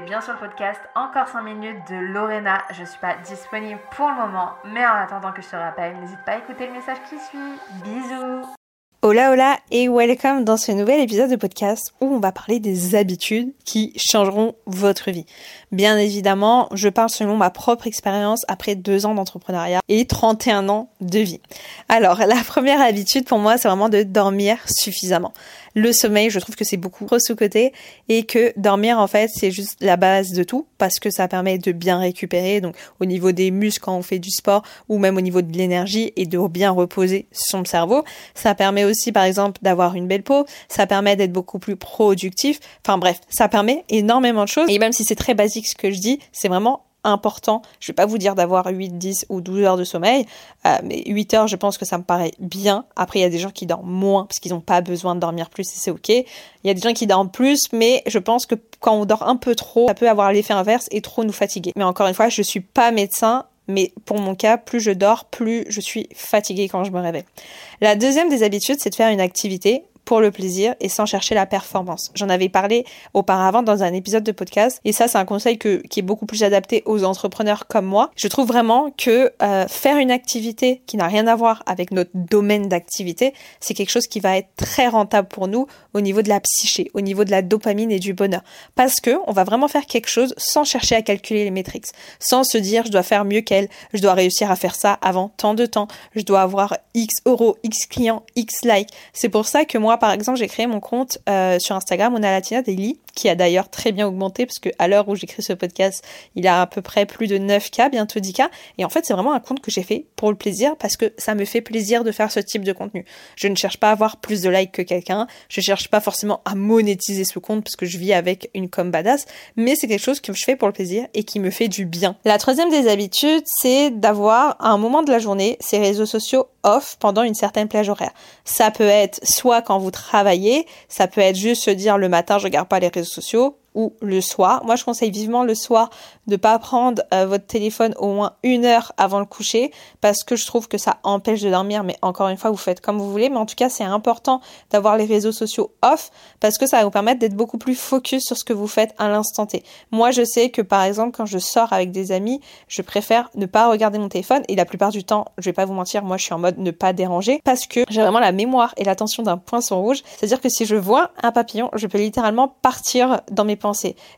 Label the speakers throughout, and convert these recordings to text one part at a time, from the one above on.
Speaker 1: bien sur le podcast Encore 5 minutes de Lorena. Je suis pas disponible pour le moment, mais en attendant que je te rappelle, n'hésite pas à écouter le message qui suit. Bisous
Speaker 2: Hola hola et welcome dans ce nouvel épisode de podcast où on va parler des habitudes qui changeront votre vie. Bien évidemment, je parle selon ma propre expérience après deux ans d'entrepreneuriat et 31 ans de vie. Alors, la première habitude pour moi, c'est vraiment de dormir suffisamment. Le sommeil, je trouve que c'est beaucoup trop sous-côté et que dormir, en fait, c'est juste la base de tout parce que ça permet de bien récupérer, donc au niveau des muscles quand on fait du sport ou même au niveau de l'énergie et de bien reposer son cerveau. Ça permet aussi, par exemple, d'avoir une belle peau. Ça permet d'être beaucoup plus productif. Enfin bref, ça permet énormément de choses. Et même si c'est très basique ce que je dis, c'est vraiment important. Je vais pas vous dire d'avoir 8, 10 ou 12 heures de sommeil, euh, mais 8 heures, je pense que ça me paraît bien. Après, il y a des gens qui dorment moins parce qu'ils n'ont pas besoin de dormir plus et c'est ok. Il y a des gens qui dorment plus, mais je pense que quand on dort un peu trop, ça peut avoir l'effet inverse et trop nous fatiguer. Mais encore une fois, je suis pas médecin. Mais pour mon cas, plus je dors, plus je suis fatiguée quand je me réveille. La deuxième des habitudes, c'est de faire une activité pour le plaisir et sans chercher la performance. J'en avais parlé auparavant dans un épisode de podcast et ça c'est un conseil que, qui est beaucoup plus adapté aux entrepreneurs comme moi. Je trouve vraiment que euh, faire une activité qui n'a rien à voir avec notre domaine d'activité, c'est quelque chose qui va être très rentable pour nous au niveau de la psyché, au niveau de la dopamine et du bonheur. Parce que on va vraiment faire quelque chose sans chercher à calculer les métriques, sans se dire je dois faire mieux qu'elle, je dois réussir à faire ça avant tant de temps, je dois avoir X euros, X clients, X likes. C'est pour ça que moi par exemple, j'ai créé mon compte euh, sur Instagram, on a Latina Daily, qui a d'ailleurs très bien augmenté, parce que à l'heure où j'écris ce podcast, il a à peu près plus de 9K, bientôt 10K. Et en fait, c'est vraiment un compte que j'ai fait pour le plaisir, parce que ça me fait plaisir de faire ce type de contenu. Je ne cherche pas à avoir plus de likes que quelqu'un, je cherche pas forcément à monétiser ce compte, parce que je vis avec une com badass, mais c'est quelque chose que je fais pour le plaisir et qui me fait du bien. La troisième des habitudes, c'est d'avoir à un moment de la journée ces réseaux sociaux off pendant une certaine plage horaire. Ça peut être soit quand vous travaillez, ça peut être juste se dire le matin je regarde pas les réseaux sociaux, ou le soir. Moi, je conseille vivement le soir de pas prendre euh, votre téléphone au moins une heure avant le coucher parce que je trouve que ça empêche de dormir. Mais encore une fois, vous faites comme vous voulez. Mais en tout cas, c'est important d'avoir les réseaux sociaux off parce que ça va vous permettre d'être beaucoup plus focus sur ce que vous faites à l'instant T. Moi, je sais que par exemple, quand je sors avec des amis, je préfère ne pas regarder mon téléphone et la plupart du temps, je vais pas vous mentir, moi, je suis en mode ne pas déranger parce que j'ai vraiment la mémoire et l'attention d'un poinçon rouge. C'est-à-dire que si je vois un papillon, je peux littéralement partir dans mes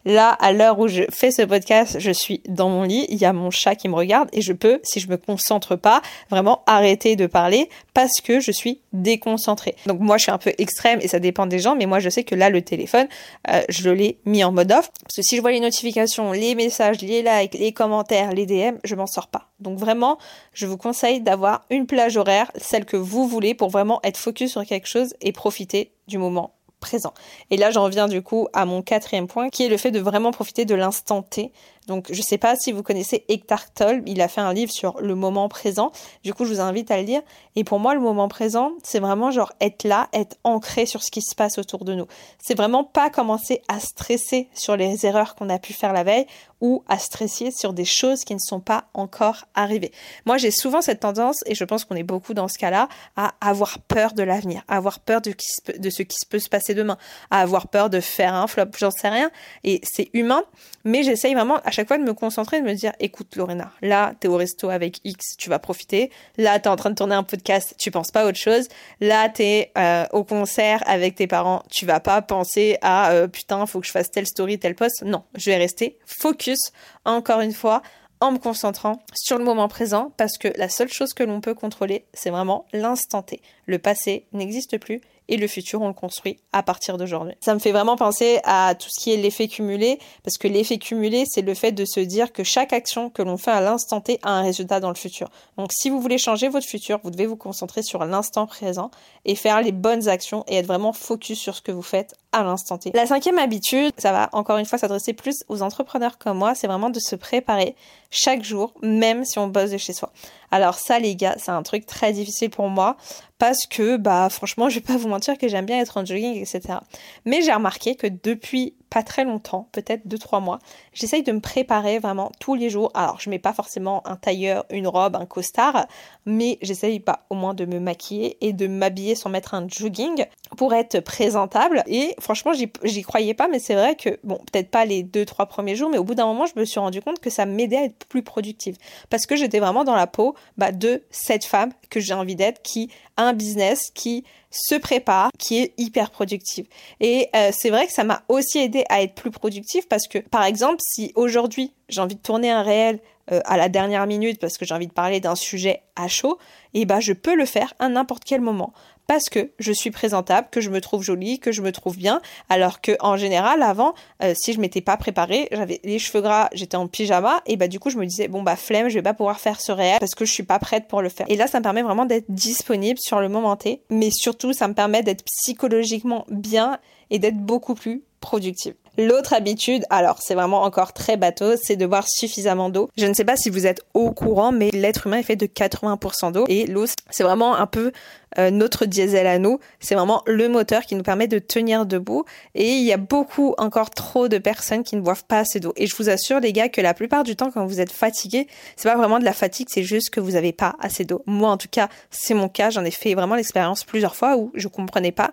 Speaker 2: Là, à l'heure où je fais ce podcast, je suis dans mon lit, il y a mon chat qui me regarde et je peux, si je me concentre pas, vraiment arrêter de parler parce que je suis déconcentrée. Donc moi, je suis un peu extrême et ça dépend des gens, mais moi, je sais que là, le téléphone, euh, je l'ai mis en mode off parce que si je vois les notifications, les messages, les likes, les commentaires, les DM, je m'en sors pas. Donc vraiment, je vous conseille d'avoir une plage horaire, celle que vous voulez pour vraiment être focus sur quelque chose et profiter du moment présent. Et là, j'en viens du coup à mon quatrième point, qui est le fait de vraiment profiter de l'instant T. Donc, je sais pas si vous connaissez Eckhart Tolle, il a fait un livre sur le moment présent. Du coup, je vous invite à le lire. Et pour moi, le moment présent, c'est vraiment genre être là, être ancré sur ce qui se passe autour de nous. C'est vraiment pas commencer à stresser sur les erreurs qu'on a pu faire la veille ou à stresser sur des choses qui ne sont pas encore arrivées. Moi, j'ai souvent cette tendance, et je pense qu'on est beaucoup dans ce cas-là, à avoir peur de l'avenir, à avoir peur de, ce qui peut se passer demain, à avoir peur de faire un flop, j'en sais rien. Et c'est humain, mais j'essaye vraiment chaque fois de me concentrer, de me dire, écoute Lorena, là, t'es au resto avec X, tu vas profiter. Là, t'es en train de tourner un podcast, tu penses pas à autre chose. Là, t'es euh, au concert avec tes parents, tu vas pas penser à euh, putain, faut que je fasse telle story, tel post. Non, je vais rester focus, encore une fois, en me concentrant sur le moment présent parce que la seule chose que l'on peut contrôler, c'est vraiment l'instant T. Le passé n'existe plus et le futur, on le construit à partir d'aujourd'hui. Ça me fait vraiment penser à tout ce qui est l'effet cumulé, parce que l'effet cumulé, c'est le fait de se dire que chaque action que l'on fait à l'instant T a un résultat dans le futur. Donc si vous voulez changer votre futur, vous devez vous concentrer sur l'instant présent et faire les bonnes actions et être vraiment focus sur ce que vous faites à l'instant T. La cinquième habitude, ça va encore une fois s'adresser plus aux entrepreneurs comme moi, c'est vraiment de se préparer chaque jour, même si on bosse de chez soi. Alors ça les gars, c'est un truc très difficile pour moi parce que bah franchement, je vais pas vous mentir que j'aime bien être en jogging, etc. Mais j'ai remarqué que depuis très longtemps, peut-être 2-3 mois, j'essaye de me préparer vraiment tous les jours. Alors, je mets pas forcément un tailleur, une robe, un costard, mais j'essaye pas au moins de me maquiller et de m'habiller sans mettre un jogging pour être présentable. Et franchement, j'y croyais pas, mais c'est vrai que, bon, peut-être pas les 2-3 premiers jours, mais au bout d'un moment, je me suis rendu compte que ça m'aidait à être plus productive. Parce que j'étais vraiment dans la peau bah, de cette femme que j'ai envie d'être, qui a un business, qui se prépare, qui est hyper productive. Et euh, c'est vrai que ça m'a aussi aidé à être plus productive parce que, par exemple, si aujourd'hui j'ai envie de tourner un réel euh, à la dernière minute parce que j'ai envie de parler d'un sujet à chaud, eh ben je peux le faire à n'importe quel moment parce que je suis présentable, que je me trouve jolie, que je me trouve bien, alors que en général avant, euh, si je m'étais pas préparée, j'avais les cheveux gras, j'étais en pyjama et bah du coup je me disais bon bah flemme, je vais pas pouvoir faire ce réel parce que je suis pas prête pour le faire. Et là ça me permet vraiment d'être disponible sur le moment T, mais surtout ça me permet d'être psychologiquement bien et d'être beaucoup plus productive. L'autre habitude, alors c'est vraiment encore très bateau, c'est de boire suffisamment d'eau. Je ne sais pas si vous êtes au courant, mais l'être humain est fait de 80% d'eau et l'eau, c'est vraiment un peu euh, notre diesel à nous. C'est vraiment le moteur qui nous permet de tenir debout. Et il y a beaucoup, encore trop de personnes qui ne boivent pas assez d'eau. Et je vous assure, les gars, que la plupart du temps, quand vous êtes fatigué, c'est pas vraiment de la fatigue, c'est juste que vous n'avez pas assez d'eau. Moi, en tout cas, c'est mon cas. J'en ai fait vraiment l'expérience plusieurs fois où je comprenais pas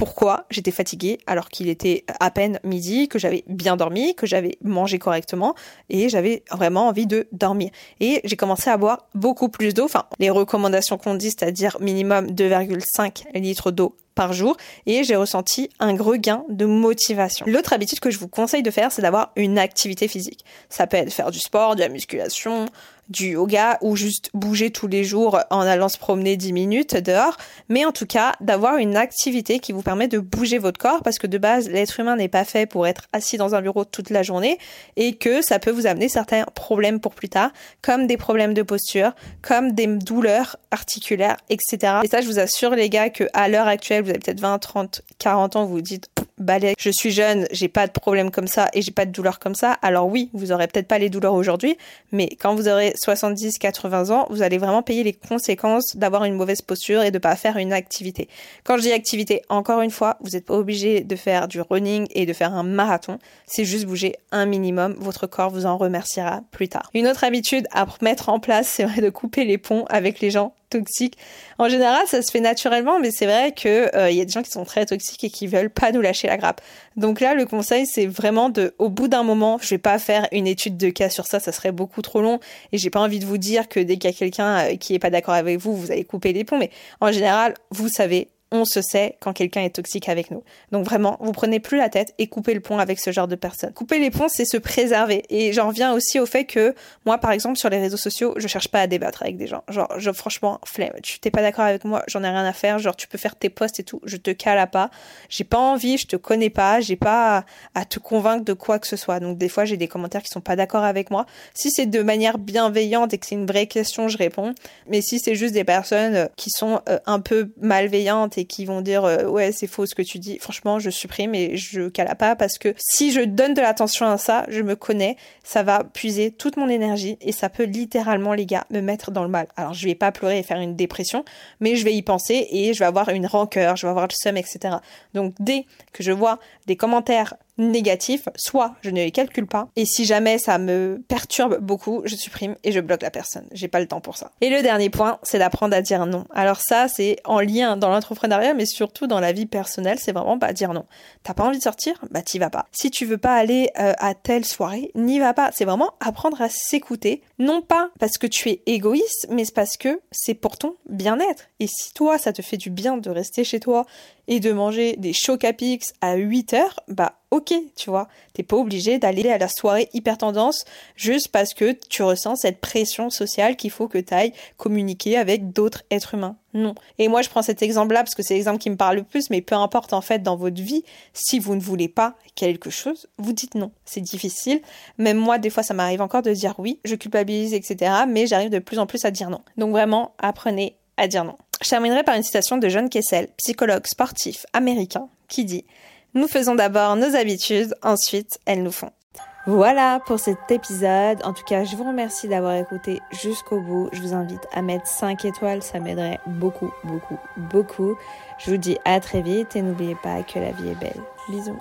Speaker 2: pourquoi j'étais fatiguée alors qu'il était à peine midi, que j'avais bien dormi, que j'avais mangé correctement et j'avais vraiment envie de dormir. Et j'ai commencé à boire beaucoup plus d'eau, enfin les recommandations qu'on dit, c'est-à-dire minimum 2,5 litres d'eau jour et j'ai ressenti un gros gain de motivation. L'autre habitude que je vous conseille de faire, c'est d'avoir une activité physique. Ça peut être faire du sport, de la musculation, du yoga ou juste bouger tous les jours en allant se promener 10 minutes dehors, mais en tout cas d'avoir une activité qui vous permet de bouger votre corps parce que de base l'être humain n'est pas fait pour être assis dans un bureau toute la journée et que ça peut vous amener certains problèmes pour plus tard, comme des problèmes de posture, comme des douleurs articulaires, etc. Et ça je vous assure les gars que à l'heure actuelle vous avez peut-être 20, 30, 40 ans, vous vous dites balai, je suis jeune, j'ai pas de problème comme ça et j'ai pas de douleur comme ça. Alors oui, vous aurez peut-être pas les douleurs aujourd'hui, mais quand vous aurez 70, 80 ans, vous allez vraiment payer les conséquences d'avoir une mauvaise posture et de pas faire une activité. Quand je dis activité, encore une fois, vous n'êtes pas obligé de faire du running et de faire un marathon. C'est juste bouger un minimum. Votre corps vous en remerciera plus tard. Une autre habitude à mettre en place, c'est de couper les ponts avec les gens toxiques. En général, ça se fait naturellement, mais c'est vrai que euh, il y a des gens qui sont très toxiques et qui veulent pas nous lâcher la grappe. Donc là, le conseil, c'est vraiment de, au bout d'un moment, je vais pas faire une étude de cas sur ça, ça serait beaucoup trop long, et j'ai pas envie de vous dire que dès qu'il y a quelqu'un euh, qui est pas d'accord avec vous, vous allez couper les ponts. Mais en général, vous savez on se sait quand quelqu'un est toxique avec nous. Donc vraiment, vous prenez plus la tête et coupez le pont avec ce genre de personnes. Couper les ponts, c'est se préserver. Et j'en reviens aussi au fait que moi, par exemple, sur les réseaux sociaux, je cherche pas à débattre avec des gens. Genre, je, franchement, flemme. Tu t'es pas d'accord avec moi, j'en ai rien à faire. Genre, tu peux faire tes posts et tout, je te cale à pas. J'ai pas envie, je te connais pas, j'ai pas à, te convaincre de quoi que ce soit. Donc des fois, j'ai des commentaires qui sont pas d'accord avec moi. Si c'est de manière bienveillante et que c'est une vraie question, je réponds. Mais si c'est juste des personnes qui sont euh, un peu malveillantes qui vont dire euh, ouais c'est faux ce que tu dis. Franchement, je supprime et je cala pas parce que si je donne de l'attention à ça, je me connais, ça va puiser toute mon énergie et ça peut littéralement les gars me mettre dans le mal. Alors je vais pas pleurer et faire une dépression, mais je vais y penser et je vais avoir une rancœur, je vais avoir le seum, etc. Donc dès que je vois des commentaires négatif, soit je ne les calcule pas, et si jamais ça me perturbe beaucoup, je supprime et je bloque la personne. J'ai pas le temps pour ça. Et le dernier point, c'est d'apprendre à dire non. Alors ça, c'est en lien dans l'entrepreneuriat, mais surtout dans la vie personnelle, c'est vraiment pas dire non. T'as pas envie de sortir? Bah t'y vas pas. Si tu veux pas aller euh, à telle soirée, n'y va pas. C'est vraiment apprendre à s'écouter, non pas parce que tu es égoïste, mais parce que c'est pour ton bien-être. Et si toi, ça te fait du bien de rester chez toi et de manger des chocs à à 8 heures, bah ok, tu vois. T'es pas obligé d'aller à la soirée hyper tendance juste parce que tu ressens cette pression sociale qu'il faut que tu ailles communiquer avec d'autres êtres humains. Non. Et moi, je prends cet exemple-là parce que c'est l'exemple qui me parle le plus, mais peu importe en fait dans votre vie, si vous ne voulez pas quelque chose, vous dites non. C'est difficile. Même moi, des fois, ça m'arrive encore de dire oui, je culpabilise, etc. Mais j'arrive de plus en plus à dire non. Donc vraiment, apprenez à dire non. Je terminerai par une citation de John Kessel, psychologue sportif américain, qui dit Nous faisons d'abord nos habitudes, ensuite elles nous font. Voilà pour cet épisode. En tout cas, je vous remercie d'avoir écouté jusqu'au bout. Je vous invite à mettre 5 étoiles, ça m'aiderait beaucoup, beaucoup, beaucoup. Je vous dis à très vite et n'oubliez pas que la vie est belle. Bisous.